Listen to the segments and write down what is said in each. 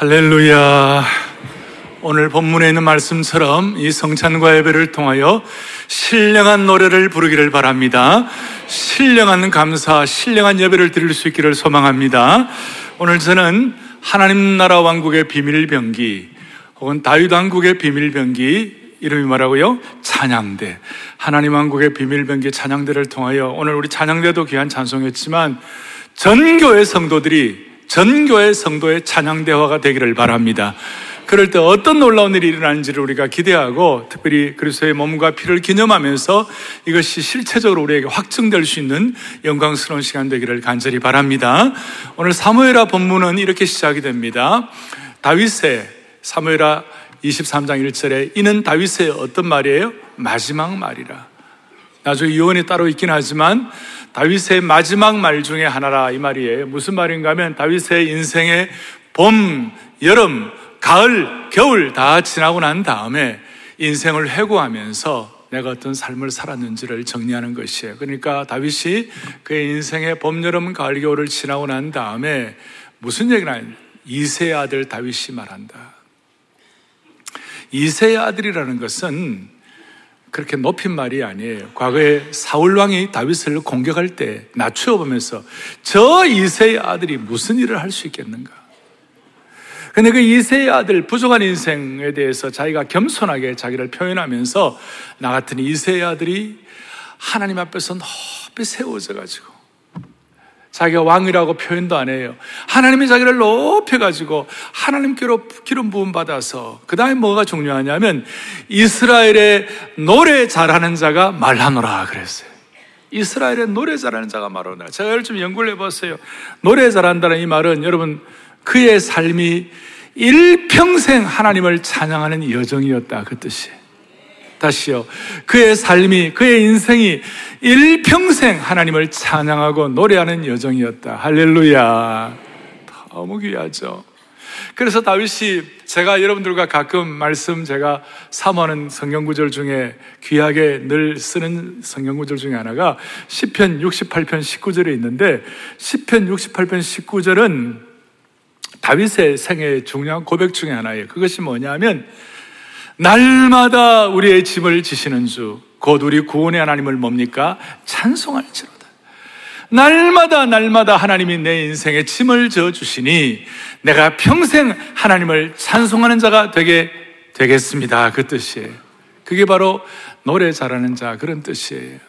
할렐루야. 오늘 본문에 있는 말씀처럼 이 성찬과 예배를 통하여 신령한 노래를 부르기를 바랍니다. 신령한 감사, 신령한 예배를 드릴 수 있기를 소망합니다. 오늘 저는 하나님 나라 왕국의 비밀 병기 혹은 다윗 왕국의 비밀 병기 이름이 뭐라고요? 찬양대. 하나님 왕국의 비밀 병기 찬양대를 통하여 오늘 우리 찬양대도 귀한 찬송했지만 전교의 성도들이 전교의 성도의 찬양 대화가 되기를 바랍니다. 그럴 때 어떤 놀라운 일이 일어나는지를 우리가 기대하고 특별히 그리스도의 몸과 피를 기념하면서 이것이 실체적으로 우리에게 확증될 수 있는 영광스러운 시간 되기를 간절히 바랍니다. 오늘 사무엘하 본문은 이렇게 시작이 됩니다. 다윗의 사무엘하 23장 1절에 이는 다윗의 어떤 말이에요? 마지막 말이라. 나중에 유언이 따로 있긴 하지만 다윗의 마지막 말 중에 하나라 이 말이에요. 무슨 말인가 하면 다윗의 인생의 봄, 여름, 가을, 겨울 다 지나고 난 다음에 인생을 회고하면서 내가 어떤 삶을 살았는지를 정리하는 것이에요. 그러니까 다윗이 그의 인생의 봄, 여름, 가을, 겨울을 지나고 난 다음에 무슨 하냐. 이세 아들 다윗이 말한다. 이세 아들이라는 것은 그렇게 높인 말이 아니에요. 과거에 사울 왕이 다윗을 공격할 때 낮추어 보면서 저 이세의 아들이 무슨 일을 할 수 있겠는가? 근데 그 이세의 아들 부족한 인생에 대해서 자기가 겸손하게 자기를 표현하면서 나 같은 이세의 아들이 하나님 앞에서 높이 세워져 가지고 자기가 왕이라고 표현도 안 해요. 하나님이 자기를 높여가지고 하나님께로 기름 부음 받아서 그 다음에 뭐가 중요하냐면 이스라엘의 노래 잘하는 자가 말하노라 그랬어요. 이스라엘의 노래 잘하는 자가 말하노라. 제가 좀 연구를 해봤어요. 노래 잘한다는 이 말은 여러분 그의 삶이 일평생 하나님을 찬양하는 여정이었다 그 뜻이에요. 다시요. 그의 삶이, 그의 인생이 일평생 하나님을 찬양하고 노래하는 여정이었다. 할렐루야. 너무 귀하죠. 그래서 다윗이 제가 여러분들과 가끔 말씀 제가 사모하는 성경 구절 중에 귀하게 늘 쓰는 성경 구절 중에 하나가 10편 68편 19절에 있는데 10편 68편 19절은 다윗의 생애 중요한 고백 중에 하나예요. 그것이 뭐냐면 날마다 우리의 짐을 지시는 주, 곧 우리 구원의 하나님을 뭡니까? 찬송할지로다. 날마다 날마다 하나님이 내 인생에 짐을 져 주시니 내가 평생 하나님을 찬송하는 자가 되게 되겠습니다. 그 뜻이에요. 그게 바로 노래 잘하는 자 그런 뜻이에요.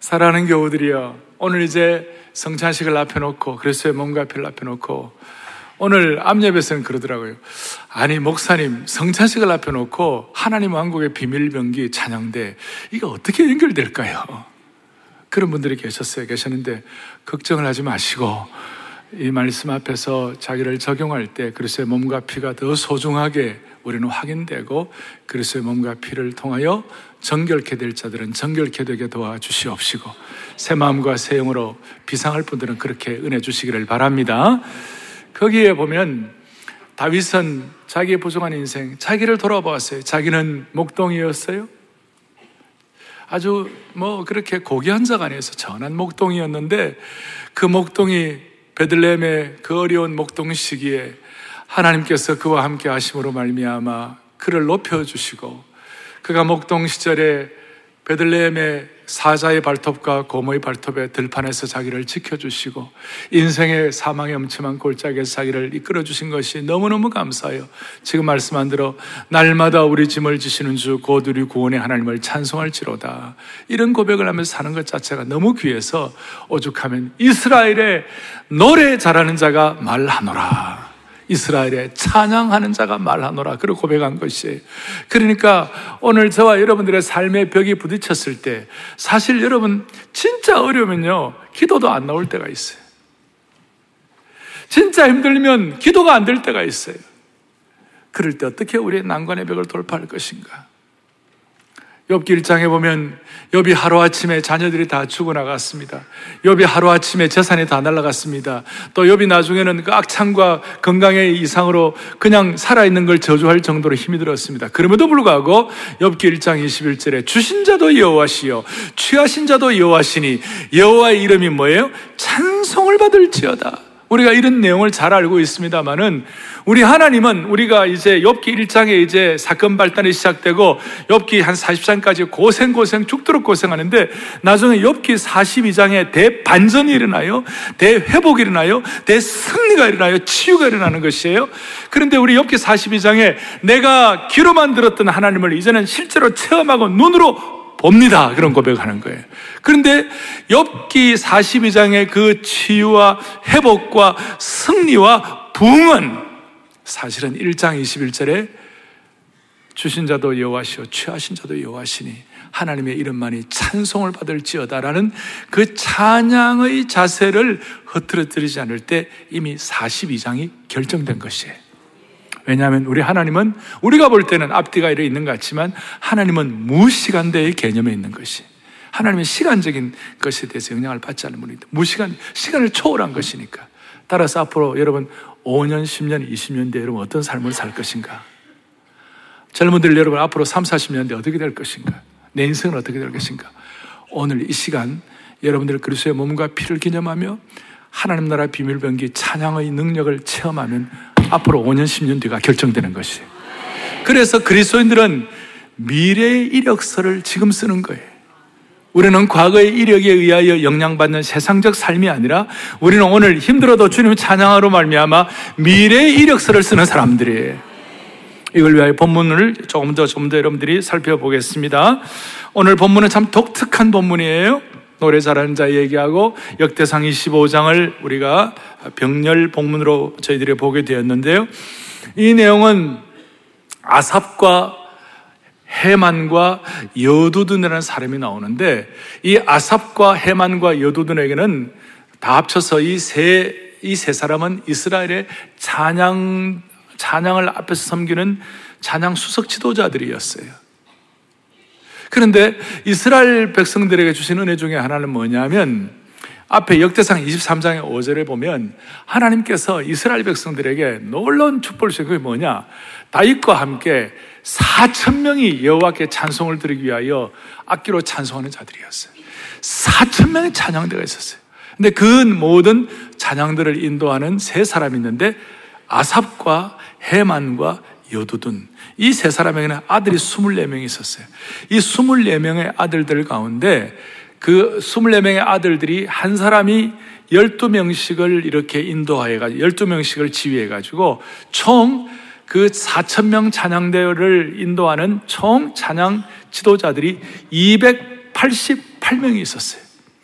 사랑하는 교우들이여 오늘 이제 성찬식을 앞에 놓고 그리스도의 몸과 앞을 앞에 놓고 오늘 암예배에서는 그러더라고요. 아니, 목사님, 성찬식을 앞에 놓고 하나님 왕국의 비밀병기 찬양대, 이거 어떻게 연결될까요? 그런 분들이 계셨어요. 계셨는데, 걱정을 하지 마시고, 이 말씀 앞에서 자기를 적용할 때 그리스도의 몸과 피가 더 소중하게 우리는 확인되고 그리스도의 몸과 피를 통하여 정결케 될 자들은 정결케 되게 도와주시옵시고 새 마음과 새 영으로 비상할 분들은 그렇게 은혜 주시기를 바랍니다. 거기에 보면 다윗은 자기의 부족한 인생, 자기를 돌아보았어요. 자기는 목동이었어요. 아주 뭐 그렇게 고귀한 자가 아니어서 전한 목동이었는데 그 목동이 베들레헴의 그 어려운 목동 시기에 하나님께서 그와 함께 하심으로 말미암아 그를 높여 주시고 그가 목동 시절에 베들레헴의 사자의 발톱과 고모의 발톱의 들판에서 자기를 지켜주시고 인생의 사망의 엄침한 골짜기에서 자기를 이끌어주신 것이 너무너무 감사해요. 지금 말씀한 대로 날마다 우리 짐을 지시는 주곧 우리 구원의 하나님을 찬송할지로다. 이런 고백을 하면서 사는 것 자체가 너무 귀해서 오죽하면 이스라엘의 노래 잘하는 자가 말하노라. 이스라엘에 찬양하는 자가 말하노라. 그리고 고백한 것이에요. 그러니까 오늘 저와 여러분들의 삶의 벽이 부딪혔을 때 사실 여러분 진짜 어려우면요. 기도도 안 나올 때가 있어요. 진짜 힘들면 기도가 안 될 때가 있어요. 그럴 때 어떻게 우리의 난관의 벽을 돌파할 것인가? 욥기 1장에 보면 욥이 하루아침에 자녀들이 다 죽어나갔습니다. 욥이 하루아침에 재산이 다 날아갔습니다. 또 욥이 나중에는 그 악창과 건강의 이상으로 그냥 살아있는 걸 저주할 정도로 힘이 들었습니다. 그럼에도 불구하고 욥기 1장 21절에 주신 자도 여호와시요 취하신 자도 여호와시니 여호와의 이름이 뭐예요? 찬송을 받을지어다. 우리가 이런 내용을 잘 알고 있습니다만은 우리 하나님은 우리가 이제 엽기 1장에 이제 사건 발단이 시작되고 엽기 한 40장까지 고생 고생 죽도록 고생하는데 나중에 엽기 42장에 대반전이 일어나요. 대회복이 일어나요. 대승리가 일어나요. 치유가 일어나는 것이에요. 그런데 우리 엽기 42장에 내가 귀로만 들었던 하나님을 이제는 실제로 체험하고 눈으로 봅니다. 그런 고백하는 거예요. 그런데 엽기 42장의 그 치유와 회복과 승리와 부흥은 사실은 1장 21절에 주신 자도 여호와시오 취하신 자도 여호와시니 하나님의 이름만이 찬송을 받을지어다라는 그 찬양의 자세를 흐트러뜨리지 않을 때 이미 42장이 결정된 것이에요. 왜냐하면 우리 하나님은 우리가 볼 때는 앞뒤가 이래 있는 것 같지만 하나님은 무시간대의 개념에 있는 것이 하나님은 시간적인 것에 대해서 영향을 받지 않는 분이다. 무시간, 시간을 초월한 것이니까. 따라서 앞으로 여러분 5년, 10년, 20년 뒤에 여러분 어떤 삶을 살 것인가? 젊은들 여러분 앞으로 3, 40년 뒤에 어떻게 될 것인가? 내 인생은 어떻게 될 것인가? 오늘 이 시간 여러분들 그리스도의 몸과 피를 기념하며 하나님 나라 비밀 병기 찬양의 능력을 체험하면 앞으로 5년, 10년 뒤가 결정되는 것이에요. 그래서 그리스도인들은 미래의 이력서를 지금 쓰는 거예요. 우리는 과거의 이력에 의하여 영향받는 세상적 삶이 아니라 우리는 오늘 힘들어도 주님 찬양하러 말미암아 미래의 이력서를 쓰는 사람들이에요. 이걸 위하여 본문을 조금 더좀더 여러분들이 살펴보겠습니다. 오늘 본문은 참 독특한 본문이에요. 노래 잘하는 자 얘기하고 역대상 25장을 우리가 병렬 복문으로 저희들이 보게 되었는데요. 이 내용은 아삽과 해만과 여두둔이라는 사람이 나오는데 이 아삽과 해만과 여두둔에게는 다 합쳐서 이 세, 이 세 사람은 이스라엘의 찬양, 찬양을 앞에서 섬기는 찬양 수석 지도자들이었어요. 그런데 이스라엘 백성들에게 주신 은혜 중에 하나는 뭐냐면 앞에 역대상 23장의 5절에 보면 하나님께서 이스라엘 백성들에게 놀라운 축복을 주신 그게 뭐냐? 다윗과 함께 4천 명이 여호와께 찬송을 드리기 위하여 악기로 찬송하는 자들이었어요. 4천 명의 찬양대가 있었어요. 근데 그 모든 찬양들을 인도하는 세 사람이 있는데 아삽과 해만과 여두둔 이 세 사람에게는 아들이 24명이 있었어요. 이 24명의 아들들 가운데 그 24명의 아들들이 한 사람이 12명씩을 이렇게 인도하여 가지고 12명씩을 지휘해 가지고 총 그 4천 명 찬양대회를 인도하는 총 찬양 지도자들이 288명이 있었어요.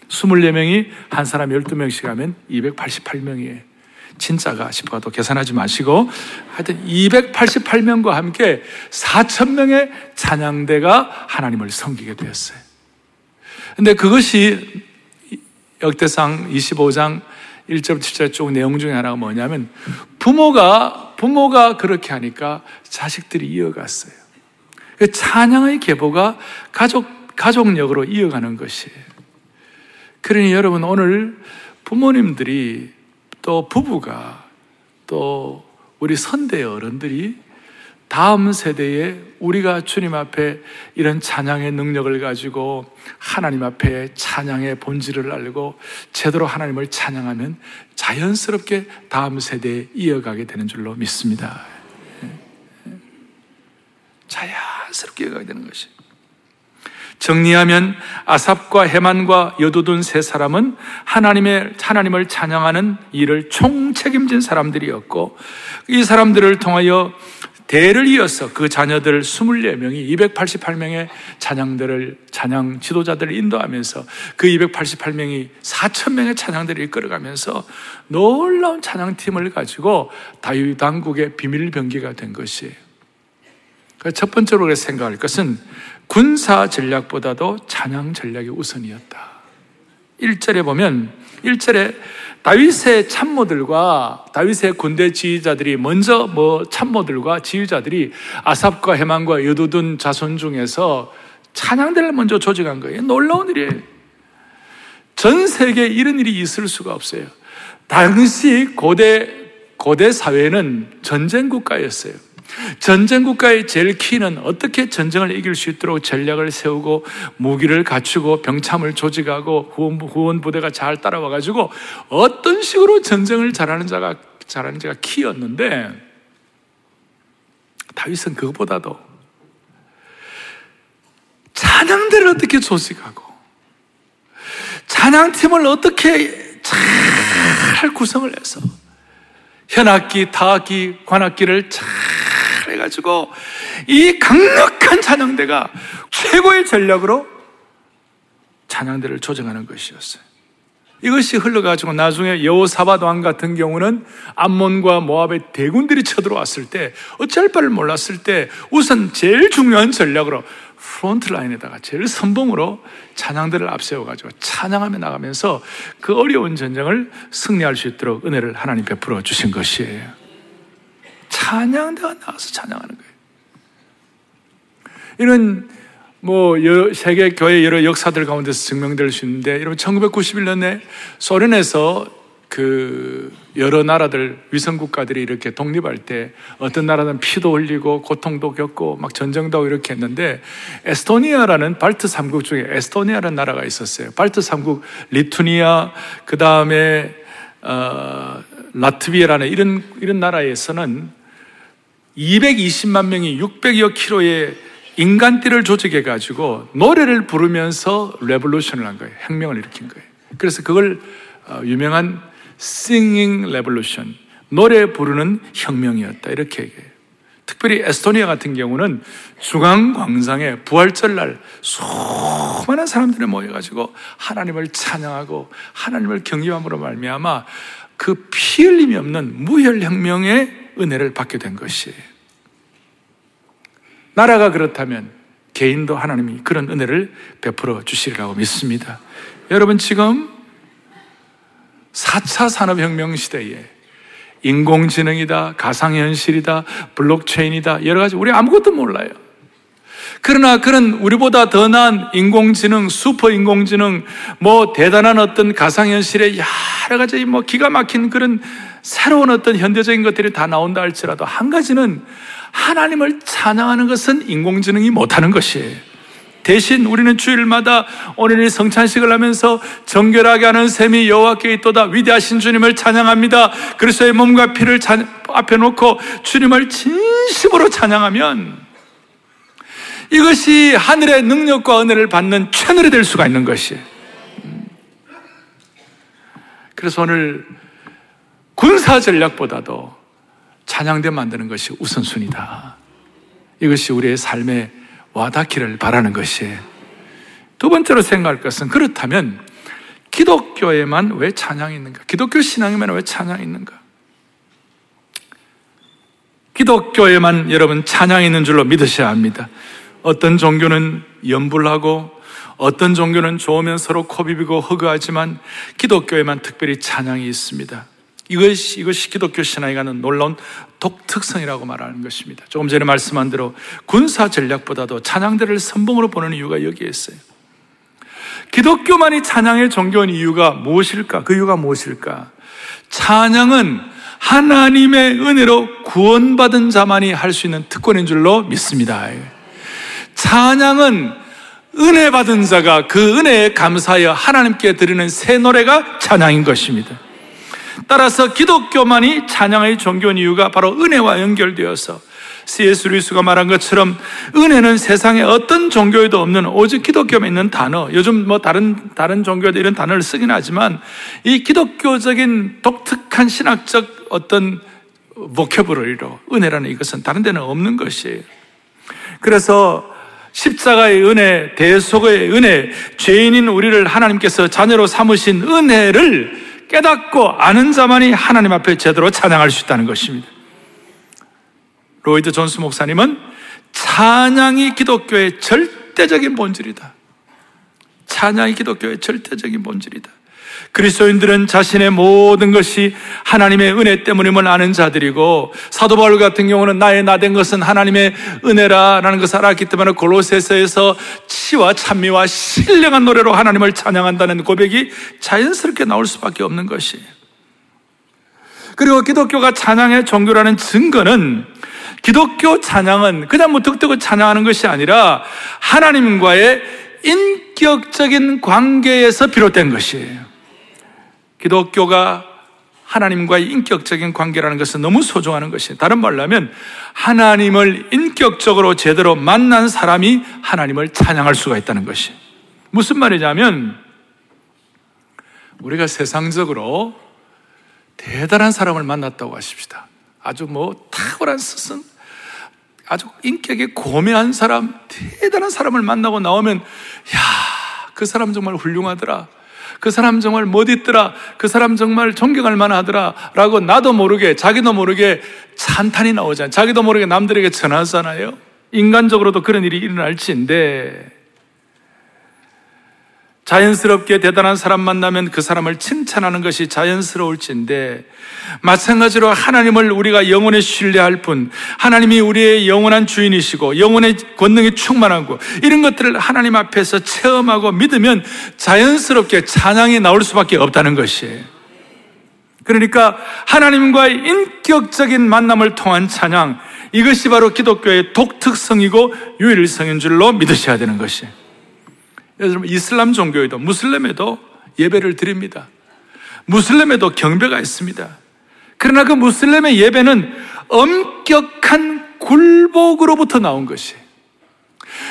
24명이 한 사람 12명씩 하면 288명이에요. 진짜가 싶어도 계산하지 마시고 하여튼 288명과 함께 4천명의 찬양대가 하나님을 섬기게 되었어요. 근데 그것이 역대상 25장 1절 7절 쪽 내용 중에 하나가 뭐냐면 부모가 부모가 그렇게 하니까 자식들이 이어갔어요. 그 찬양의 계보가 가족 가족력으로 이어가는 것이에요. 그러니 여러분 오늘 부모님들이 또 부부가 또 우리 선대 어른들이 다음 세대에 우리가 주님 앞에 이런 찬양의 능력을 가지고 하나님 앞에 찬양의 본질을 알고 제대로 하나님을 찬양하면 자연스럽게 다음 세대에 이어가게 되는 줄로 믿습니다. 자연스럽게 이어가게 되는 것이. 정리하면 아삽과 해만과 여두둔 세 사람은 하나님의 하나님을 찬양하는 일을 총책임진 사람들이었고 이 사람들을 통하여 대를 이어서 그 자녀들 24명이 288명의 찬양들을, 찬양 지도자들을 인도하면서 그 288명이 4천명의 찬양들을 이끌어가면서 놀라운 찬양팀을 가지고 다윗 당국의 비밀 병기가 된 것이에요. 그러니까 첫 번째로 생각할 것은 군사 전략보다도 찬양 전략이 우선이었다. 1절에 보면 1절에 다윗의 참모들과 다윗의 군대 지휘자들이 먼저 뭐 참모들과 지휘자들이 아삽과 해만과 여두둔 자손 중에서 찬양대를 먼저 조직한 거예요. 놀라운 일이에요. 전 세계에 이런 일이 있을 수가 없어요. 당시 고대 고대 사회는 전쟁 국가였어요. 전쟁 국가의 제일 키는 어떻게 전쟁을 이길 수 있도록 전략을 세우고 무기를 갖추고 병참을 조직하고 후원, 후원 부대가 잘 따라와 가지고 어떤 식으로 전쟁을 잘하는 자가 잘하는 자가 키였는데 다윗은 그것보다도 찬양대를 어떻게 조직하고 찬양팀을 어떻게 잘 구성을 해서 현악기, 타악기, 관악기를 잘 해가지고 이 강력한 찬양대가 최고의 전략으로 찬양대를 조정하는 것이었어요. 이것이 흘러가지고 나중에 여호사밧 왕 같은 경우는 암몬과 모압의 대군들이 쳐들어왔을 때 어찌할 바를 몰랐을 때 우선 제일 중요한 전략으로 front line에다가 제일 선봉으로 찬양대를 앞세워 가지고 찬양하며 나가면서 그 어려운 전쟁을 승리할 수 있도록 은혜를 하나님 베풀어 주신 것이에요. 찬양대가 나와서 찬양하는 거예요. 이런 뭐 세계 교회 여러 역사들 가운데서 증명될 수 있는데 여러분 1991년에 소련에서 그 여러 나라들 위성 국가들이 이렇게 독립할 때 어떤 나라는 피도 흘리고 고통도 겪고 막 전쟁도 하고 이렇게 했는데 에스토니아라는 발트 3국 중에 에스토니아라는 나라가 있었어요. 발트 3국 리투아니아 그 다음에 어, 라트비아라는 이런 이런 나라에서는 220만 명이 600여 킬로의 인간띠를 조직해 가지고 노래를 부르면서 revolution을 한 거예요. 혁명을 일으킨 거예요. 그래서 그걸 어, 유명한 singing revolution, 노래 부르는 혁명이었다. 이렇게 얘기해요. 특별히 에스토니아 같은 경우는 중앙광장에 부활절 날 수많은 사람들이 모여가지고 하나님을 찬양하고 하나님을 경외함으로 말미암아 그 피 흘림이 없는 무혈혁명의 은혜를 받게 된 것이에요. 나라가 그렇다면 개인도 하나님이 그런 은혜를 베풀어 주시리라고 믿습니다. 여러분 지금 4차 산업혁명 시대에 인공지능이다, 가상현실이다, 블록체인이다, 여러 가지 우리 아무것도 몰라요. 그러나 그런 우리보다 더 나은 인공지능, 슈퍼 인공지능, 뭐 대단한 어떤 가상현실의 여러 가지 뭐 기가 막힌 그런 새로운 어떤 현대적인 것들이 다 나온다 할지라도 한 가지는 하나님을 찬양하는 것은 인공지능이 못하는 것이에요. 대신 우리는 주일마다 오늘 이 성찬식을 하면서 정결하게 하는 셈이 여호와께 있도다 위대하신 주님을 찬양합니다. 그리스도의 몸과 피를 찬, 앞에 놓고 주님을 진심으로 찬양하면 이것이 하늘의 능력과 은혜를 받는 채널이 될 수가 있는 것이에요. 그래서 오늘 군사 전략보다도 찬양대 만드는 것이 우선순위다. 이것이 우리의 삶의 와닿기를 바라는 것이에요. 두 번째로 생각할 것은 그렇다면 기독교에만 왜 찬양이 있는가? 기독교 신앙에만 왜 찬양이 있는가? 기독교에만 여러분 찬양이 있는 줄로 믿으셔야 합니다. 어떤 종교는 연불하고 어떤 종교는 좋으면 서로 코비비고 허그하지만 기독교에만 특별히 찬양이 있습니다. 이것이, 이것이 기독교 신앙에 가는 놀라운 독특성이라고 말하는 것입니다. 조금 전에 말씀한 대로 군사 전략보다도 찬양대를 선봉으로 보는 이유가 여기에 있어요. 기독교만이 찬양의 종교인 이유가 무엇일까? 그 이유가 무엇일까? 찬양은 하나님의 은혜로 구원받은 자만이 할 수 있는 특권인 줄로 믿습니다. 찬양은 은혜 받은 자가 그 은혜에 감사하여 하나님께 드리는 새 노래가 찬양인 것입니다. 따라서 기독교만이 찬양의 종교인 이유가 바로 은혜와 연결되어서 C.S. 루이스가 말한 것처럼 은혜는 세상에 어떤 종교에도 없는 오직 기독교에 있는 단어. 요즘 뭐 다른 다른 종교도 이런 단어를 쓰긴 하지만 이 기독교적인 독특한 신학적 어떤 보케브러리로 은혜라는 이것은 다른 데는 없는 것이에요. 그래서 십자가의 은혜, 대속의 은혜, 죄인인 우리를 하나님께서 자녀로 삼으신 은혜를 깨닫고 아는 자만이 하나님 앞에 제대로 찬양할 수 있다는 것입니다. 로이드 존스 목사님은 찬양이 기독교의 절대적인 본질이다. 찬양이 기독교의 절대적인 본질이다. 그리스도인들은 자신의 모든 것이 하나님의 은혜 때문임을 아는 자들이고 사도 바울 같은 경우는 나의 나된 것은 하나님의 은혜라라는 것을 알았기 때문에 골로새서에서 치와 찬미와 신령한 노래로 하나님을 찬양한다는 고백이 자연스럽게 나올 수밖에 없는 것이에요. 그리고 기독교가 찬양의 종교라는 증거는 기독교 찬양은 그냥 뭐 득득을 찬양하는 것이 아니라 하나님과의 인격적인 관계에서 비롯된 것이에요. 기독교가 하나님과의 인격적인 관계라는 것은 너무 소중한 것이에요. 다른 말로 하면 하나님을 인격적으로 제대로 만난 사람이 하나님을 찬양할 수가 있다는 것이. 무슨 말이냐면 우리가 세상적으로 대단한 사람을 만났다고 하십시다. 아주 뭐 탁월한 스승, 아주 인격이 고매한 사람, 대단한 사람을 만나고 나오면, 야, 그 사람 정말 훌륭하더라. 그 사람 정말 멋있더라. 그 사람 정말 존경할 만하더라. 라고 나도 모르게, 자기도 모르게 찬탄이 나오잖아요. 자기도 모르게 남들에게 전하잖아요. 인간적으로도 그런 일이 일어날지인데, 자연스럽게 대단한 사람 만나면 그 사람을 칭찬하는 것이 자연스러울진데 마찬가지로 하나님을 우리가 영원히 신뢰할 뿐 하나님이 우리의 영원한 주인이시고 영원의 권능이 충만하고 이런 것들을 하나님 앞에서 체험하고 믿으면 자연스럽게 찬양이 나올 수밖에 없다는 것이에요. 그러니까 하나님과의 인격적인 만남을 통한 찬양 이것이 바로 기독교의 독특성이고 유일성인 줄로 믿으셔야 되는 것이에요. 여러분, 이슬람 종교에도, 무슬림에도 예배를 드립니다. 무슬림에도 경배가 있습니다. 그러나 그 무슬림의 예배는 엄격한 굴복으로부터 나온 것이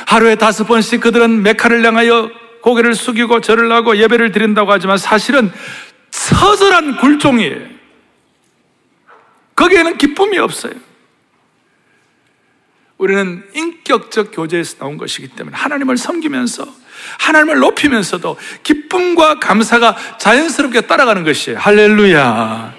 하루에 다섯 번씩 그들은 메카를 향하여 고개를 숙이고 절을 하고 예배를 드린다고 하지만 사실은 처절한 굴종이에요. 거기에는 기쁨이 없어요. 우리는 인격적 교제에서 나온 것이기 때문에 하나님을 섬기면서 하나님을 높이면서도 기쁨과 감사가 자연스럽게 따라가는 것이에요. 할렐루야.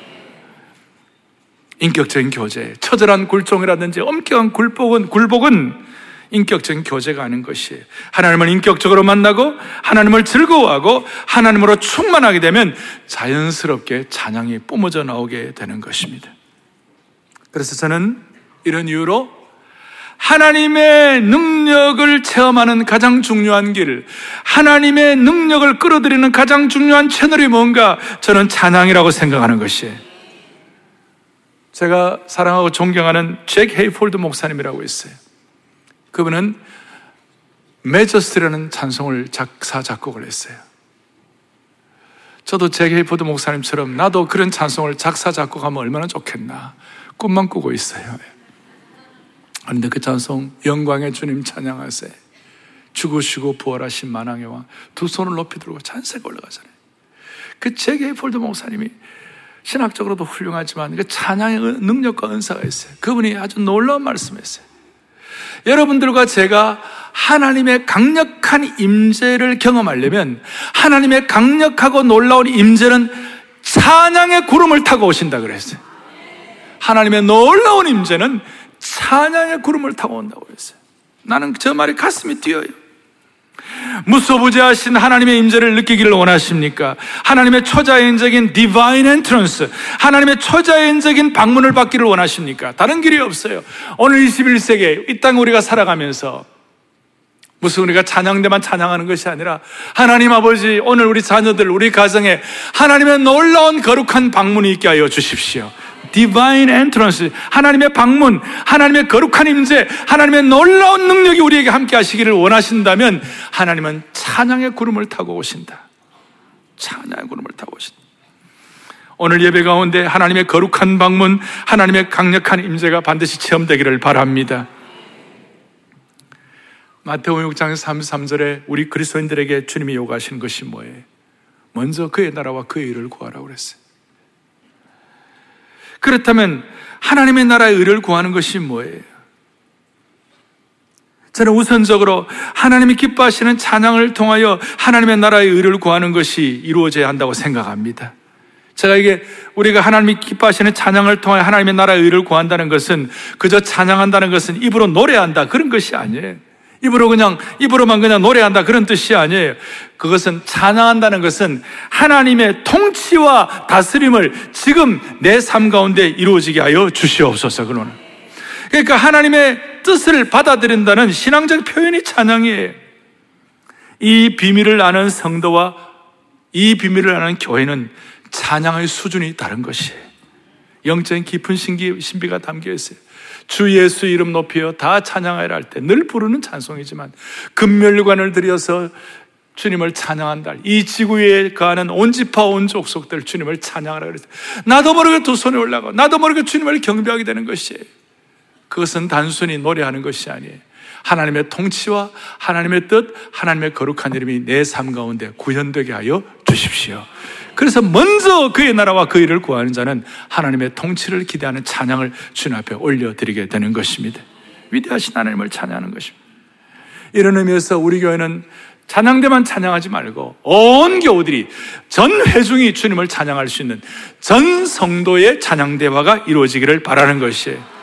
인격적인 교제, 처절한 굴종이라든지 엄격한 굴복은, 굴복은 인격적인 교제가 아닌 것이에요. 하나님을 인격적으로 만나고 하나님을 즐거워하고 하나님으로 충만하게 되면 자연스럽게 찬양이 뿜어져 나오게 되는 것입니다. 그래서 저는 이런 이유로 하나님의 능력을 체험하는 가장 중요한 길, 하나님의 능력을 끌어들이는 가장 중요한 채널이 뭔가 저는 찬양이라고 생각하는 것이에요. 제가 사랑하고 존경하는 잭 헤이포드 목사님이라고 있어요. 그분은 Majesty라는 찬송을 작사, 작곡을 했어요. 저도 잭 헤이포드 목사님처럼 나도 그런 찬송을 작사, 작곡하면 얼마나 좋겠나. 꿈만 꾸고 있어요. 그런데 그 찬송 영광의 주님 찬양하세 죽으시고 부활하신 만왕의 왕 두 손을 높이 들고 찬새가 올라가잖아요. 그 제게 폴드 목사님이 신학적으로도 훌륭하지만 그 찬양의 능력과 은사가 있어요. 그분이 아주 놀라운 말씀했어요. 여러분들과 제가 하나님의 강력한 임재를 경험하려면 하나님의 강력하고 놀라운 임재는 찬양의 구름을 타고 오신다 그랬어요. 하나님의 놀라운 임재는 찬양의 구름을 타고 온다고 했어요. 나는 저 말이 가슴이 뛰어요. 무소부재하신 하나님의 임재를 느끼기를 원하십니까? 하나님의 초자연적인 divine entrance, 하나님의 초자연적인 방문을 받기를 원하십니까? 다른 길이 없어요. 오늘 21세기에 이 땅 우리가 살아가면서 무슨 우리가 찬양대만 찬양하는 것이 아니라 하나님 아버지 오늘 우리 자녀들 우리 가정에 하나님의 놀라운 거룩한 방문이 있게 하여 주십시오. Divine entrance, 하나님의 방문, 하나님의 거룩한 임재, 하나님의 놀라운 능력이 우리에게 함께 하시기를 원하신다면 하나님은 찬양의 구름을 타고 오신다. 찬양의 구름을 타고 오신다. 오늘 예배 가운데 하나님의 거룩한 방문, 하나님의 강력한 임재가 반드시 체험되기를 바랍니다. 마태오 6장 33절에 우리 그리스도인들에게 주님이 요구하시는 것이 뭐예요? 먼저 그의 나라와 그의 일을 구하라고 그랬어요. 그렇다면 하나님의 나라의 의를 구하는 것이 뭐예요? 저는 우선적으로 하나님이 기뻐하시는 찬양을 통하여 하나님의 나라의 의를 구하는 것이 이루어져야 한다고 생각합니다. 제가 이게 우리가 하나님이 기뻐하시는 찬양을 통하여 하나님의 나라의 의를 구한다는 것은 그저 찬양한다는 것은 입으로 노래한다 그런 것이 아니에요. 입으로 그냥, 입으로만 그냥 노래한다 그런 뜻이 아니에요. 그것은 찬양한다는 것은 하나님의 통치와 다스림을 지금 내 삶 가운데 이루어지게 하여 주시옵소서, 그러는. 그러니까 하나님의 뜻을 받아들인다는 신앙적 표현이 찬양이에요. 이 비밀을 아는 성도와 이 비밀을 아는 교회는 찬양의 수준이 다른 것이에요. 영적인 깊은 신기, 신비가 담겨 있어요. 주 예수 이름 높여 다 찬양하라 할 때 늘 부르는 찬송이지만 금멸관을 들여서 주님을 찬양한다. 이 지구에 가는 온 지파 온 족속들 주님을 찬양하라 그랬어요. 나도 모르게 두 손에 올라가 나도 모르게 주님을 경배하게 되는 것이에요. 그것은 단순히 노래하는 것이 아니에요. 하나님의 통치와 하나님의 뜻, 하나님의 거룩한 이름이 내 삶 가운데 구현되게 하여 주십시오. 그래서 먼저 그의 나라와 그 일을 구하는 자는 하나님의 통치를 기대하는 찬양을 주님 앞에 올려드리게 되는 것입니다. 위대하신 하나님을 찬양하는 것입니다. 이런 의미에서 우리 교회는 찬양대만 찬양하지 말고 온 교우들이 전 회중이 주님을 찬양할 수 있는 전 성도의 찬양대화가 이루어지기를 바라는 것이에요.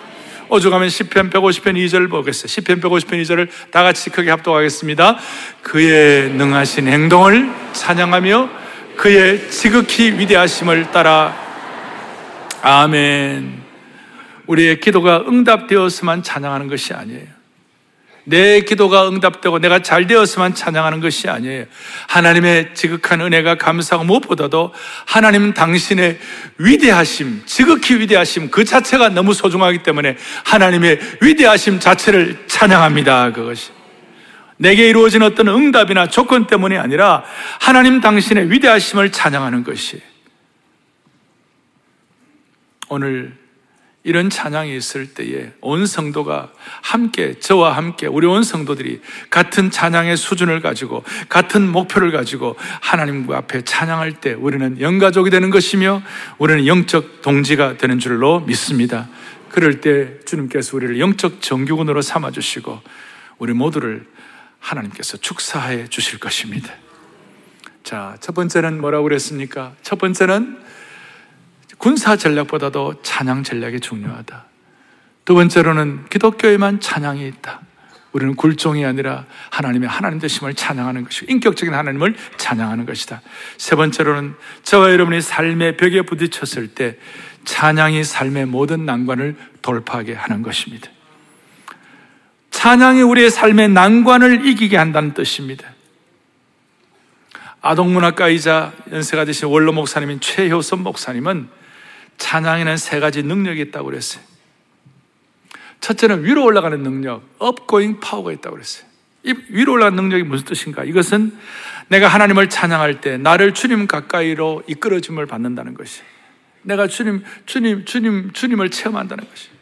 오죽하면 10편 150편 2절 보겠어요. 10편 150편 2절을 다 같이 크게 합독하겠습니다. 그의 능하신 행동을 찬양하며 그의 지극히 위대하심을 따라 아멘. 우리의 기도가 응답되었으면 찬양하는 것이 아니에요. 내 기도가 응답되고 내가 잘 되었으면 찬양하는 것이 아니에요. 하나님의 지극한 은혜가 감사하고 무엇보다도 하나님 당신의 위대하심, 지극히 위대하심 그 자체가 너무 소중하기 때문에 하나님의 위대하심 자체를 찬양합니다. 그것이. 내게 이루어진 어떤 응답이나 조건 때문이 아니라 하나님 당신의 위대하심을 찬양하는 것이 오늘 이런 찬양이 있을 때에 온 성도가 함께 저와 함께 우리 온 성도들이 같은 찬양의 수준을 가지고 같은 목표를 가지고 하나님 앞에 찬양할 때 우리는 영가족이 되는 것이며 우리는 영적 동지가 되는 줄로 믿습니다. 그럴 때 주님께서 우리를 영적 정규군으로 삼아 주시고 우리 모두를 하나님께서 축사해 주실 것입니다. 자, 첫 번째는 뭐라고 그랬습니까? 첫 번째는 군사 전략보다도 찬양 전략이 중요하다. 두 번째로는 기독교에만 찬양이 있다. 우리는 굴종이 아니라 하나님의 하나님 되심을 찬양하는 것이고 인격적인 하나님을 찬양하는 것이다. 세 번째로는 저와 여러분이 삶의 벽에 부딪혔을 때 찬양이 삶의 모든 난관을 돌파하게 하는 것입니다. 찬양이 우리의 삶의 난관을 이기게 한다는 뜻입니다. 아동문학가이자 연세가 되신 원로 목사님인 최효선 목사님은 찬양에는 세 가지 능력이 있다고 그랬어요. 첫째는 위로 올라가는 능력, upgoing 파워가 있다고 그랬어요. 이 위로 올라가는 능력이 무슨 뜻인가? 이것은 내가 하나님을 찬양할 때 나를 주님 가까이로 이끌어짐을 받는다는 것이. 내가 주님, 주님, 주님, 주님을 체험한다는 것이.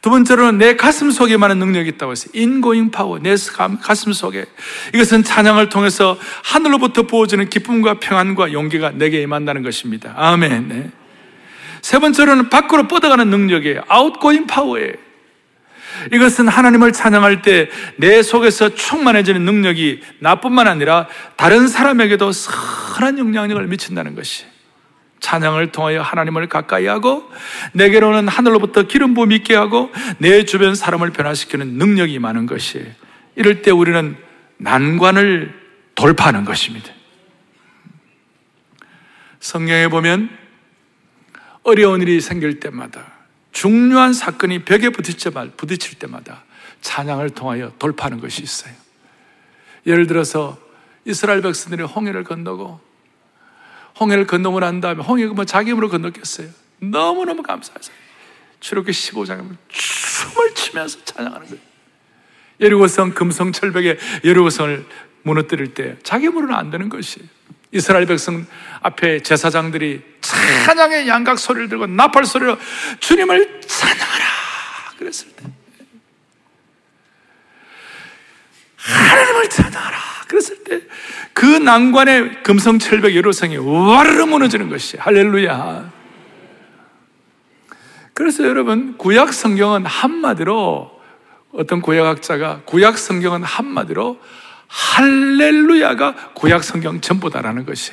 두 번째로는 내 가슴 속에 많은 능력이 있다고 했어요. 인고잉 파워, 내 가슴 속에. 이것은 찬양을 통해서 하늘로부터 부어지는 기쁨과 평안과 용기가 내게 임한다는 것입니다. 아멘. 네. 세 번째로는 밖으로 뻗어가는 능력이에요. 아웃고잉 파워예요. 이것은 하나님을 찬양할 때 내 속에서 충만해지는 능력이 나뿐만 아니라 다른 사람에게도 선한 영향력을 미친다는 것이. 찬양을 통하여 하나님을 가까이 하고 내게로는 하늘로부터 기름 부음 있게 하고 내 주변 사람을 변화시키는 능력이 많은 것이 이럴 때 우리는 난관을 돌파하는 것입니다. 성경에 보면 어려운 일이 생길 때마다 중요한 사건이 벽에 부딪힐 때마다 찬양을 통하여 돌파하는 것이 있어요. 예를 들어서 이스라엘 백성들이 홍해를 건너고 홍해를 건너고 난 다음에 홍해가 뭐 자기 힘으로 건넜겠어요. 너무너무 감사해서 출애굽기 15장에 춤을 추면서 찬양하는 거예요. 예루고성 금성철벽에 예루고성을 무너뜨릴 때 자기 힘으로는 안 되는 것이에요. 이스라엘 백성 앞에 제사장들이 찬양의 양각 소리를 들고 나팔 소리로 주님을 찬양하라 그랬을 때 하나님을 찬양하라 그랬을 때 그 난관의 금성철벽 예루성이 와르르 무너지는 것이 할렐루야 그래서 여러분 구약 성경은 한마디로 어떤 구약학자가 구약 성경은 한마디로 할렐루야가 구약 성경 전부다라는 것이.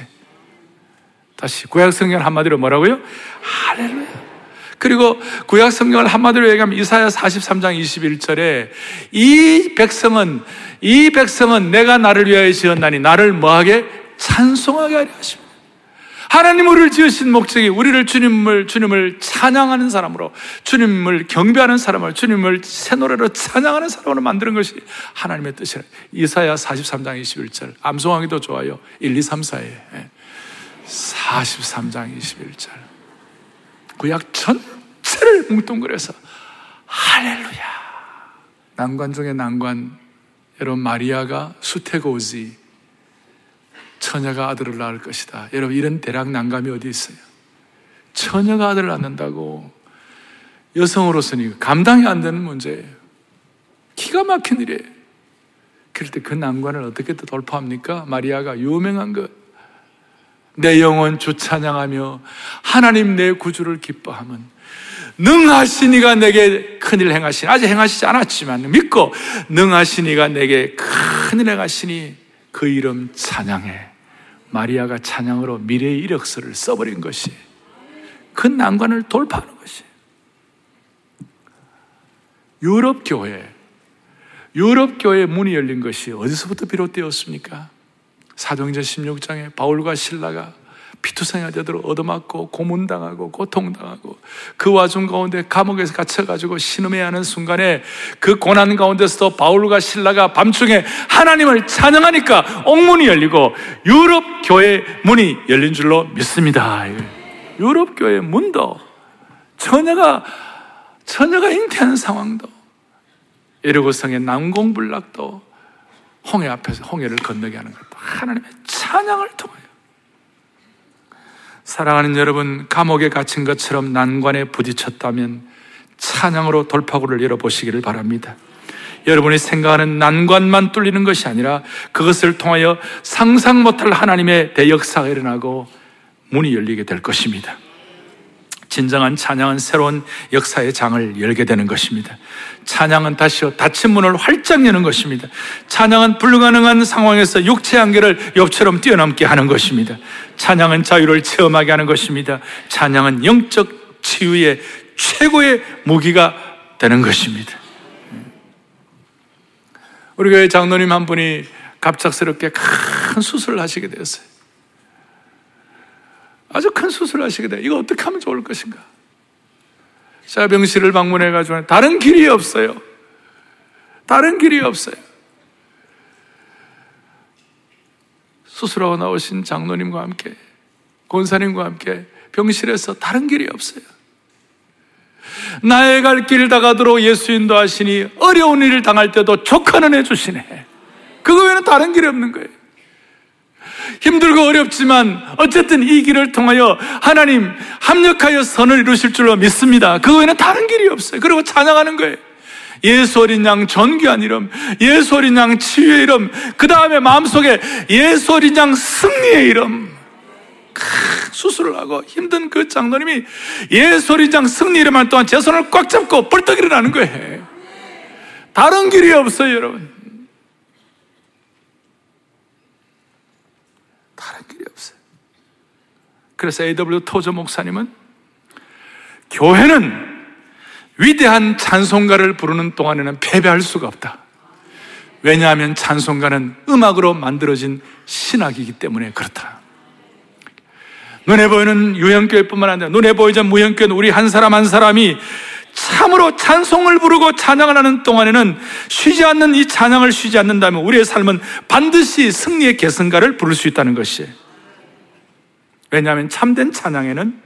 다시 구약 성경 한마디로 뭐라고요? 할렐루야. 그리고 구약 성경을 한마디로 얘기하면 이사야 43장 21절에 이 백성은 이 백성은 내가 나를 위하여 지었나니 나를 뭐하게 찬송하게 하려 하십니다. 하나님 우리를 지으신 목적이 우리를 주님을 주님을 찬양하는 사람으로 주님을 경배하는 사람으로 주님을 새 노래로 찬양하는 사람으로 만드는 것이 하나님의 뜻이라. 이사야 43장 21절. 암송하기도 좋아요. 1, 2, 3, 4에. 43장 21절. 구약 전체를 뭉뚱그려서 할렐루야. 난관 중에 난관. 여러분 마리아가 수태고지 처녀가 아들을 낳을 것이다. 여러분 이런 대략 난감이 어디 있어요? 처녀가 아들을 낳는다고 여성으로서는 감당이 안 되는 문제예요. 기가 막힌 일이에요. 그럴 때 그 난관을 어떻게 또 돌파합니까? 마리아가 유명한 것. 내 영혼 주 찬양하며 하나님 내 구주를 기뻐하면 능하시니가 내게 큰일 행하시니 아직 행하시지 않았지만 믿고 능하시니가 내게 큰일 행하시니 그 이름 찬양해 마리아가 찬양으로 미래의 이력서를 써버린 것이 그 난관을 돌파하는 것이 유럽 교회 유럽 교회 문이 열린 것이 어디서부터 비롯되었습니까? 사도행전 16장에 바울과 신라가 피투성이가 되도록 얻어맞고 고문당하고 고통당하고 그 와중 가운데 감옥에서 갇혀가지고 신음해야 하는 순간에 그 고난 가운데서도 바울과 신라가 밤중에 하나님을 찬양하니까 옥문이 열리고 유럽 교회 문이 열린 줄로 믿습니다. 유럽 교회 문도 처녀가 처녀가 잉태하는 상황도 에르고성의 난공불락도 홍해 앞에서 홍해를 건너게 하는 것도 하나님의 찬양을 통하여 사랑하는 여러분, 감옥에 갇힌 것처럼 난관에 부딪혔다면 찬양으로 돌파구를 열어보시기를 바랍니다. 여러분이 생각하는 난관만 뚫리는 것이 아니라 그것을 통하여 상상 못할 하나님의 대역사가 일어나고 문이 열리게 될 것입니다. 진정한 찬양은 새로운 역사의 장을 열게 되는 것입니다. 찬양은 다시요 닫힌 문을 활짝 여는 것입니다. 찬양은 불가능한 상황에서 육체 한계를 옆처럼 뛰어넘게 하는 것입니다. 찬양은 자유를 체험하게 하는 것입니다. 찬양은 영적 치유의 최고의 무기가 되는 것입니다. 우리 교회 장로님 한 분이 갑작스럽게 큰 수술을 하시게 되었어요. 아주 큰 수술을 하시게 돼. 이거 어떻게 하면 좋을 것인가? 자, 병실을 방문해가지고 다른 길이 없어요. 다른 길이 없어요. 수술하고 나오신 장로님과 함께, 권사님과 함께 병실에서 다른 길이 없어요. 나의 갈 길 다가도록 예수 인도하시니 어려운 일을 당할 때도 족하는 해 주시네. 그거 외에는 다른 길이 없는 거예요. 힘들고 어렵지만 어쨌든 이 길을 통하여 하나님 합력하여 선을 이루실 줄로 믿습니다. 그 외에는 다른 길이 없어요. 그리고 찬양하는 거예요. 예수 어린 양 전귀한 이름, 예수 어린 양 치유의 이름, 그 다음에 마음속에 예수 어린 양 승리의 이름. 수술을 하고 힘든 그 장로님이 예수 어린 양 승리 이름만 동안 제 손을 꽉 잡고 벌떡 일어나는 거예요. 다른 길이 없어요, 여러분. 그래서 A.W. 토저 목사님은 교회는 위대한 찬송가를 부르는 동안에는 패배할 수가 없다. 왜냐하면 찬송가는 음악으로 만들어진 신학이기 때문에 그렇다. 눈에 보이는 유형교회뿐만 아니라 눈에 않는 무형교회는 우리 한 사람 한 사람이 참으로 찬송을 부르고 찬양을 하는 동안에는 쉬지 않는 이 찬양을 쉬지 않는다면 우리의 삶은 반드시 승리의 개성가를 부를 수 있다는 것이에요. 왜냐하면 참된 찬양에는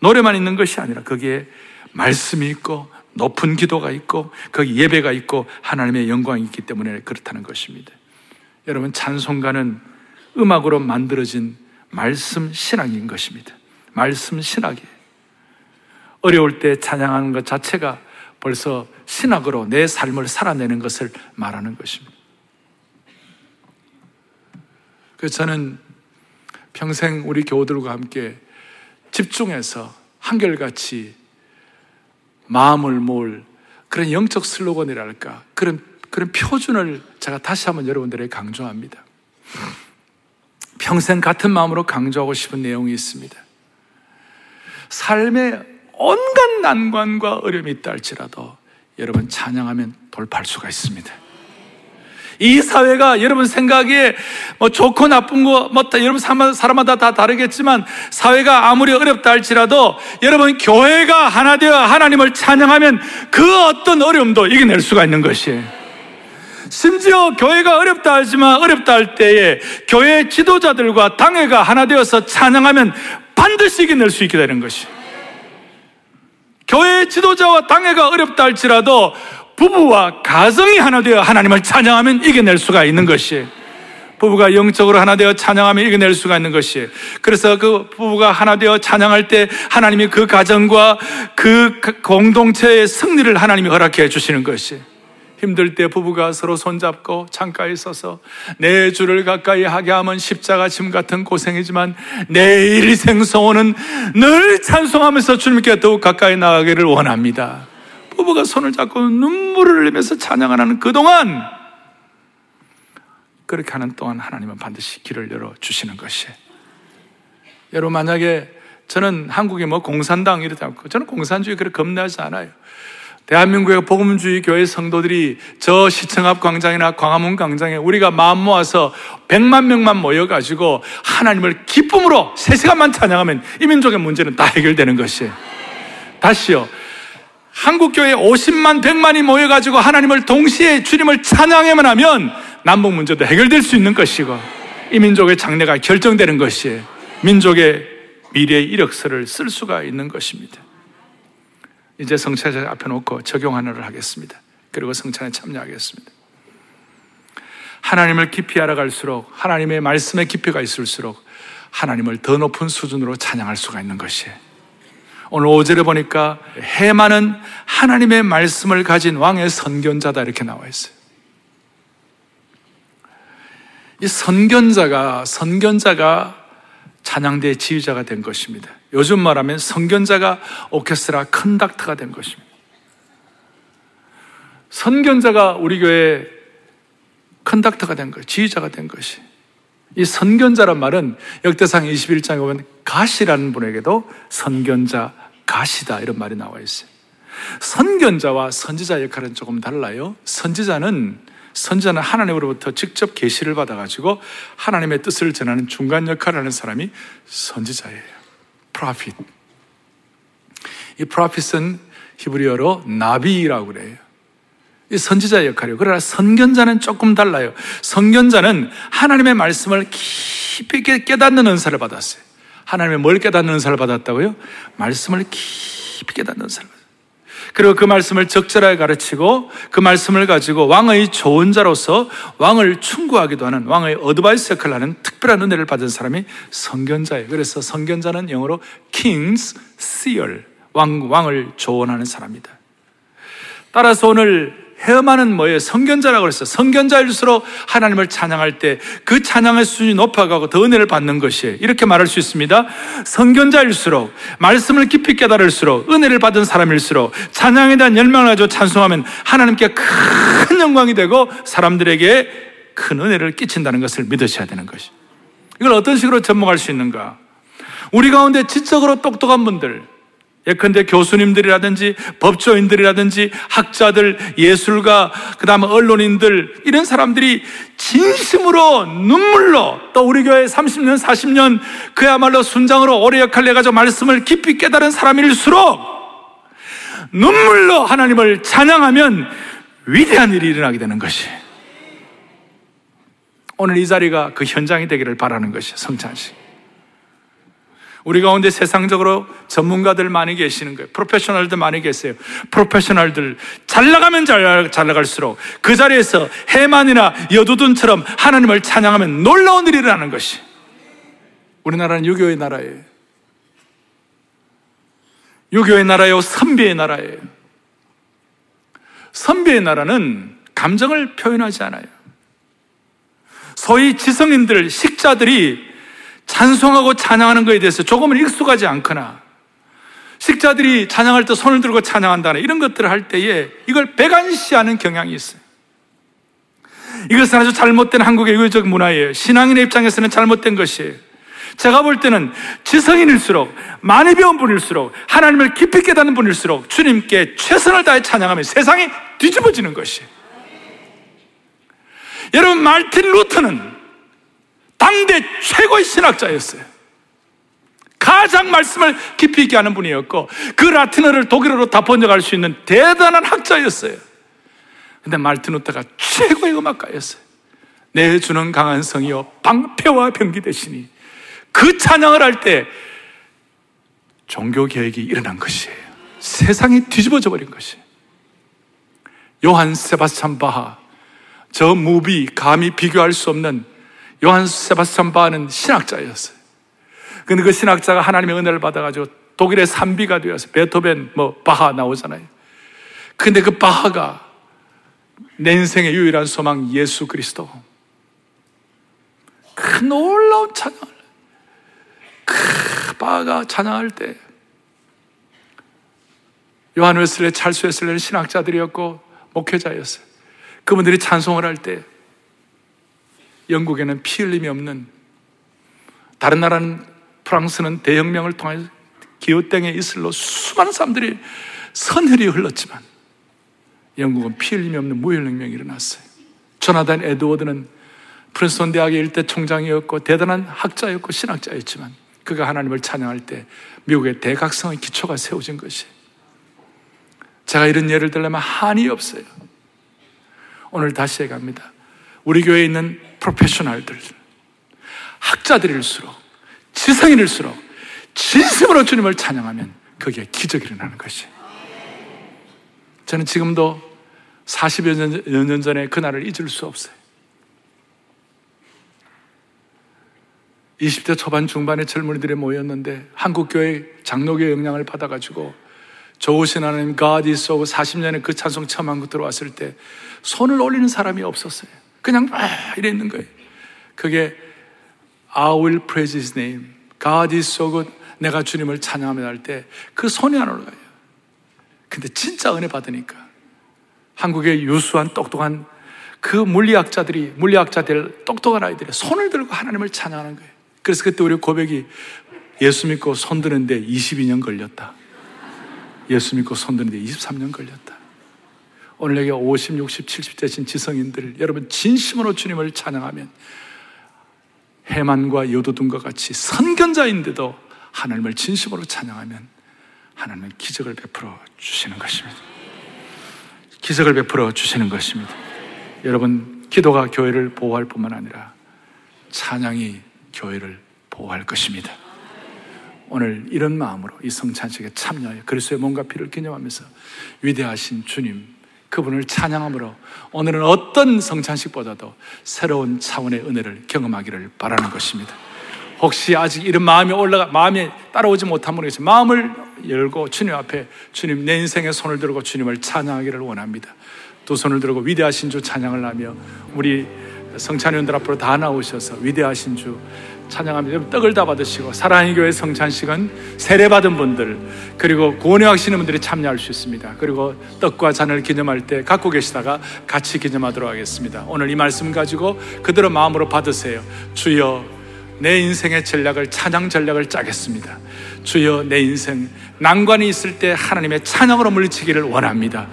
노래만 있는 것이 아니라 거기에 말씀이 있고 높은 기도가 있고 거기 예배가 있고 하나님의 영광이 있기 때문에 그렇다는 것입니다. 여러분 찬송가는 음악으로 만들어진 말씀 신앙인 것입니다. 말씀 신학이에요. 어려울 때 찬양하는 것 자체가 벌써 신학으로 내 삶을 살아내는 것을 말하는 것입니다. 그래서 저는 평생 우리 교우들과 함께 집중해서 한결같이 마음을 모을 그런 영적 슬로건이랄까 그런 그런 표준을 제가 다시 한번 여러분들에게 강조합니다. 평생 같은 마음으로 강조하고 싶은 내용이 있습니다. 삶의 온갖 난관과 어려움이 있다 할지라도 여러분 찬양하면 돌파할 수가 있습니다. 이 사회가 여러분 생각에 뭐 좋고 나쁜 거, 뭐, 여러분 사람마다 다 다르겠지만 사회가 아무리 어렵다 할지라도 여러분 교회가 하나 되어 하나님을 찬양하면 그 어떤 어려움도 이겨낼 수가 있는 것이에요. 심지어 교회가 어렵다 하지만 어렵다 할 때에 교회 지도자들과 당회가 하나 되어서 찬양하면 반드시 이겨낼 수 있게 되는 것이. 교회 지도자와 당회가 어렵다 할지라도 부부와 가정이 하나 되어 하나님을 찬양하면 이겨낼 수가 있는 것이 부부가 영적으로 하나 되어 찬양하면 이겨낼 수가 있는 것이 그래서 그 부부가 하나 되어 찬양할 때 하나님이 그 가정과 그 공동체의 승리를 하나님이 허락해 주시는 것이 힘들 때 부부가 서로 손잡고 창가에 있어서 내 주를 가까이 하게 하면 십자가 짐 같은 고생이지만 내 일생 소원은 늘 찬송하면서 주님께 더욱 가까이 나가기를 원합니다. 부부가 손을 잡고 눈물을 흘리면서 찬양하는 그동안 그렇게 하는 동안 하나님은 반드시 길을 열어 주시는 것이 여러분 만약에 저는 한국에 뭐 공산당 이러지 않고 저는 공산주의 그렇게 겁나지 않아요. 대한민국의 복음주의 교회 성도들이 저 시청 앞 광장이나 광화문 광장에 우리가 마음 모아서 100만 명만 모여가지고 하나님을 기쁨으로 3시간만 찬양하면 이 민족의 문제는 다 해결되는 것이에요. 다시요. 한국교회 50만, 100만이 모여가지고 하나님을 동시에 주님을 찬양해만 하면 남북 문제도 해결될 수 있는 것이고 이 민족의 장래가 결정되는 것이에요. 민족의 미래의 이력서를 쓸 수가 있는 것입니다. 이제 성찬에 앞에 놓고 적용하는 하겠습니다. 그리고 성찬에 참여하겠습니다. 하나님을 깊이 알아갈수록 하나님의 말씀의 깊이가 있을수록 하나님을 더 높은 수준으로 찬양할 수가 있는 것이에요. 오늘 5절에 보니까 해마는 하나님의 말씀을 가진 왕의 선견자다 이렇게 나와 있어요. 이 선견자가 선견자가 찬양대 지휘자가 된 것입니다. 요즘 말하면 선견자가 오케스트라 컨덕터가 된 것입니다. 선견자가 우리 교회 컨덕터가 된 것, 지휘자가 된 것이. 이 선견자란 말은 역대상 21장에 보면 가시라는 분에게도 선견자 가시다 이런 말이 나와 있어요. 선견자와 선지자 역할은 조금 달라요. 선지자는 선지자는 하나님으로부터 직접 계시를 받아가지고 하나님의 뜻을 전하는 중간 역할을 하는 사람이 선지자예요. 프로핏. 이 프로핏은 히브리어로 나비라고 그래요. 이 선지자 역할이에요. 그러나 선견자는 조금 달라요. 선견자는 하나님의 말씀을 깊이 깨닫는 은사를 받았어요. 하나님의 뭘 깨닫는 은사를 받았다고요? 말씀을 깊이 깨닫는 은사를 받았어요. 그리고 그 말씀을 적절하게 가르치고 그 말씀을 가지고 왕의 좋은 자로서 왕을 충고하기도 하는 왕의 어드바이스 역할을 하는 특별한 은혜를 받은 사람이 성견자예요. 그래서 성견자는 영어로 king's seer, 왕, 왕을 조언하는 사람이다. 따라서 오늘 헤엄하는 뭐예요? 성견자라고 그랬어요. 성견자일수록 하나님을 찬양할 때 그 찬양의 수준이 높아가고 더 은혜를 받는 것이에요. 이렇게 말할 수 있습니다. 성견자일수록 말씀을 깊이 깨달을수록 은혜를 받은 사람일수록 찬양에 대한 열망을 가지고 찬송하면 하나님께 큰 영광이 되고 사람들에게 큰 은혜를 끼친다는 것을 믿으셔야 되는 것이. 이걸 어떤 식으로 접목할 수 있는가? 우리 가운데 지적으로 똑똑한 분들, 예컨대 교수님들이라든지 법조인들이라든지 학자들, 예술가, 그 다음에 언론인들, 이런 사람들이 진심으로 눈물로 또 우리 교회 30년, 40년 그야말로 순장으로 오래 역할을 해가지고 말씀을 깊이 깨달은 사람일수록 눈물로 하나님을 찬양하면 위대한 일이 일어나게 되는 것이. 오늘 이 자리가 그 현장이 되기를 바라는 것이 성찬식. 우리 가운데 세상적으로 전문가들 많이 계시는 거예요. 프로페셔널들 많이 계세요. 프로페셔널들 잘 나가면 잘, 잘 나갈수록 그 자리에서 해만이나 여두둔처럼 하나님을 찬양하면 놀라운 일이 일어나는 것이. 우리나라는 유교의 나라예요. 유교의 나라요, 선비의 나라예요. 선비의 나라는 감정을 표현하지 않아요. 소위 지성인들, 식자들이 찬송하고 찬양하는 것에 대해서 조금은 익숙하지 않거나 식자들이 찬양할 때 손을 들고 찬양한다는 이런 것들을 할 때에 이걸 배관시하는 경향이 있어요. 이것은 아주 잘못된 한국의 유교적 문화예요. 신앙인의 입장에서는 잘못된 것이에요. 제가 볼 때는 지성인일수록 많이 배운 분일수록 하나님을 깊이 깨닫는 분일수록 주님께 최선을 다해 찬양하면 세상이 뒤집어지는 것이에요. 여러분 말틴 루터는 당대 최고의 신학자였어요. 가장 말씀을 깊이 있게 하는 분이었고 그 라틴어를 독일어로 다 번역할 수 있는 대단한 학자였어요. 근데 말티누타가 최고의 음악가였어요. 내 주는 강한 성이요 방패와 병기 되시니 그 찬양을 할 때 종교 개혁이 일어난 것이에요. 세상이 뒤집어져 버린 것이. 요한 세바스찬 바하, 저 무비, 감히 비교할 수 없는 요한 세바스찬 바하는 신학자였어요. 근데 그 신학자가 하나님의 은혜를 받아가지고 독일의 산비가 되어서 베토벤, 뭐, 바하 나오잖아요. 근데 그 바하가 내 인생의 유일한 소망 예수 그리스도. 그 놀라운 찬양을, 그 바하가 찬양할 때, 요한 웨슬레, 찰스 웨슬레는 신학자들이었고, 목회자였어요. 그분들이 찬송을 할 때, 영국에는 피 흘림이 없는, 다른 나라는 프랑스는 대혁명을 통해 기호땡의 이슬로 수많은 사람들이 선혈이 흘렀지만 영국은 피 흘림이 없는 무혈혁명이 일어났어요. 조나단 에드워드는 프린스턴 대학의 일대 총장이었고 대단한 학자였고 신학자였지만 그가 하나님을 찬양할 때 미국의 대각성의 기초가 세워진 것이 제가 이런 예를 들려면 한이 없어요. 오늘 다시 해갑니다. 우리 교회에 있는 프로페셔널들, 학자들일수록, 지성인일수록 진심으로 주님을 찬양하면 그게 기적이 일어나는 것이. 저는 지금도 40여 년, 년 전에 그날을 잊을 수 없어요. 20대 초반 중반의 젊은이들이 모였는데 한국교회 장로교회 영향을 받아가지고 좋으신 하나님 God is so 40년에 그 찬송 처음 한국 들어왔을 때 손을 올리는 사람이 없었어요. 그냥 막 이래 있는 거예요. 그게 I will praise his name. God is so good. 내가 주님을 찬양하며 할 때 그 손이 안 올라가요. 근데 진짜 은혜 받으니까 한국의 유수한 똑똑한 그 물리학자들이 물리학자들 똑똑한 아이들이 손을 들고 하나님을 찬양하는 거예요. 그래서 그때 우리 고백이 예수 믿고 손 드는데 22년 걸렸다. 예수 믿고 손 드는데 23년 걸렸다. 오늘 여기 50, 60, 70대신 지성인들 여러분 진심으로 주님을 찬양하면 해만과 여도둔과 같이 선견자인데도 하나님을 진심으로 찬양하면 하나님은 기적을 베풀어 주시는 것입니다. 기적을 베풀어 주시는 것입니다. 여러분, 기도가 교회를 보호할 뿐만 아니라 찬양이 교회를 보호할 것입니다. 오늘 이런 마음으로 이 성찬식에 참여하여 그리스도의 몸과 피를 기념하면서 위대하신 주님, 그분을 찬양함으로 오늘은 어떤 성찬식보다도 새로운 차원의 은혜를 경험하기를 바라는 것입니다. 혹시 아직 이런 마음이 올라가, 마음이 따라오지 못한 계시면 마음을 열고 주님 앞에 주님 내 인생에 손을 들고 주님을 찬양하기를 원합니다. 두 손을 들고 위대하신 주 찬양을 하며 우리 성찬위원들 앞으로 다 나오셔서 위대하신 주 찬양합니다. 떡을 다 받으시고 사랑의 교회 성찬식은 세례받은 분들 그리고 구원에 하시는 분들이 참여할 수 있습니다. 그리고 떡과 잔을 기념할 때 갖고 계시다가 같이 기념하도록 하겠습니다. 오늘 이 말씀 가지고 그대로 마음으로 받으세요. 주여 내 인생의 전략을 찬양 전략을 짜겠습니다. 주여 내 인생 난관이 있을 때 하나님의 찬양으로 물리치기를 원합니다.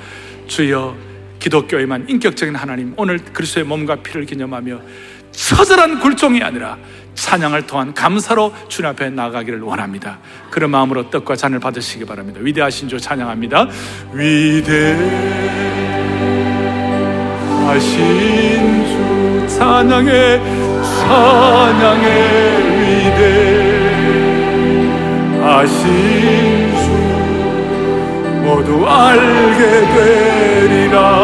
주여 기독교에만 인격적인 하나님 오늘 그리스도의 몸과 피를 기념하며 처절한 굴종이 아니라 찬양을 통한 감사로 주님 앞에 나가기를 원합니다. 그런 마음으로 떡과 잔을 받으시기 바랍니다. 위대하신 주 찬양합니다. 위대하신 주 찬양해 찬양의 위대하신 주 모두 알게 되리라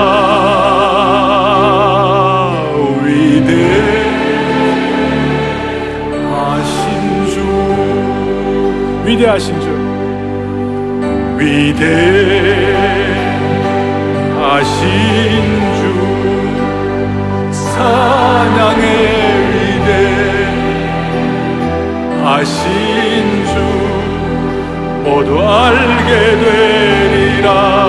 하신 주 사랑의 하신 주 모두 알게 되리라.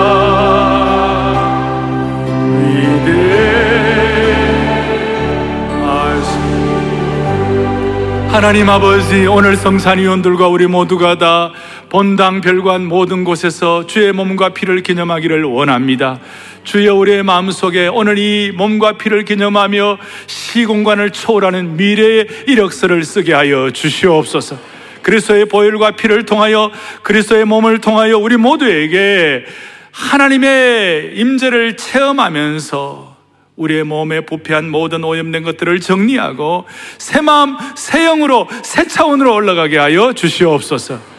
하나님 아버지 오늘 성산위원들과 우리 모두가 다 본당 별관 모든 곳에서 주의 몸과 피를 기념하기를 원합니다 주여 우리의 마음속에 오늘 이 몸과 피를 기념하며 시공간을 초월하는 미래의 이력서를 쓰게 하여 주시옵소서. 그리스도의 보혈과 피를 통하여 그리스도의 몸을 통하여 우리 모두에게 하나님의 임재를 체험하면서 우리의 몸에 부패한 모든 오염된 것들을 정리하고 새 마음, 새 영으로 새 차원으로 올라가게 하여 주시옵소서.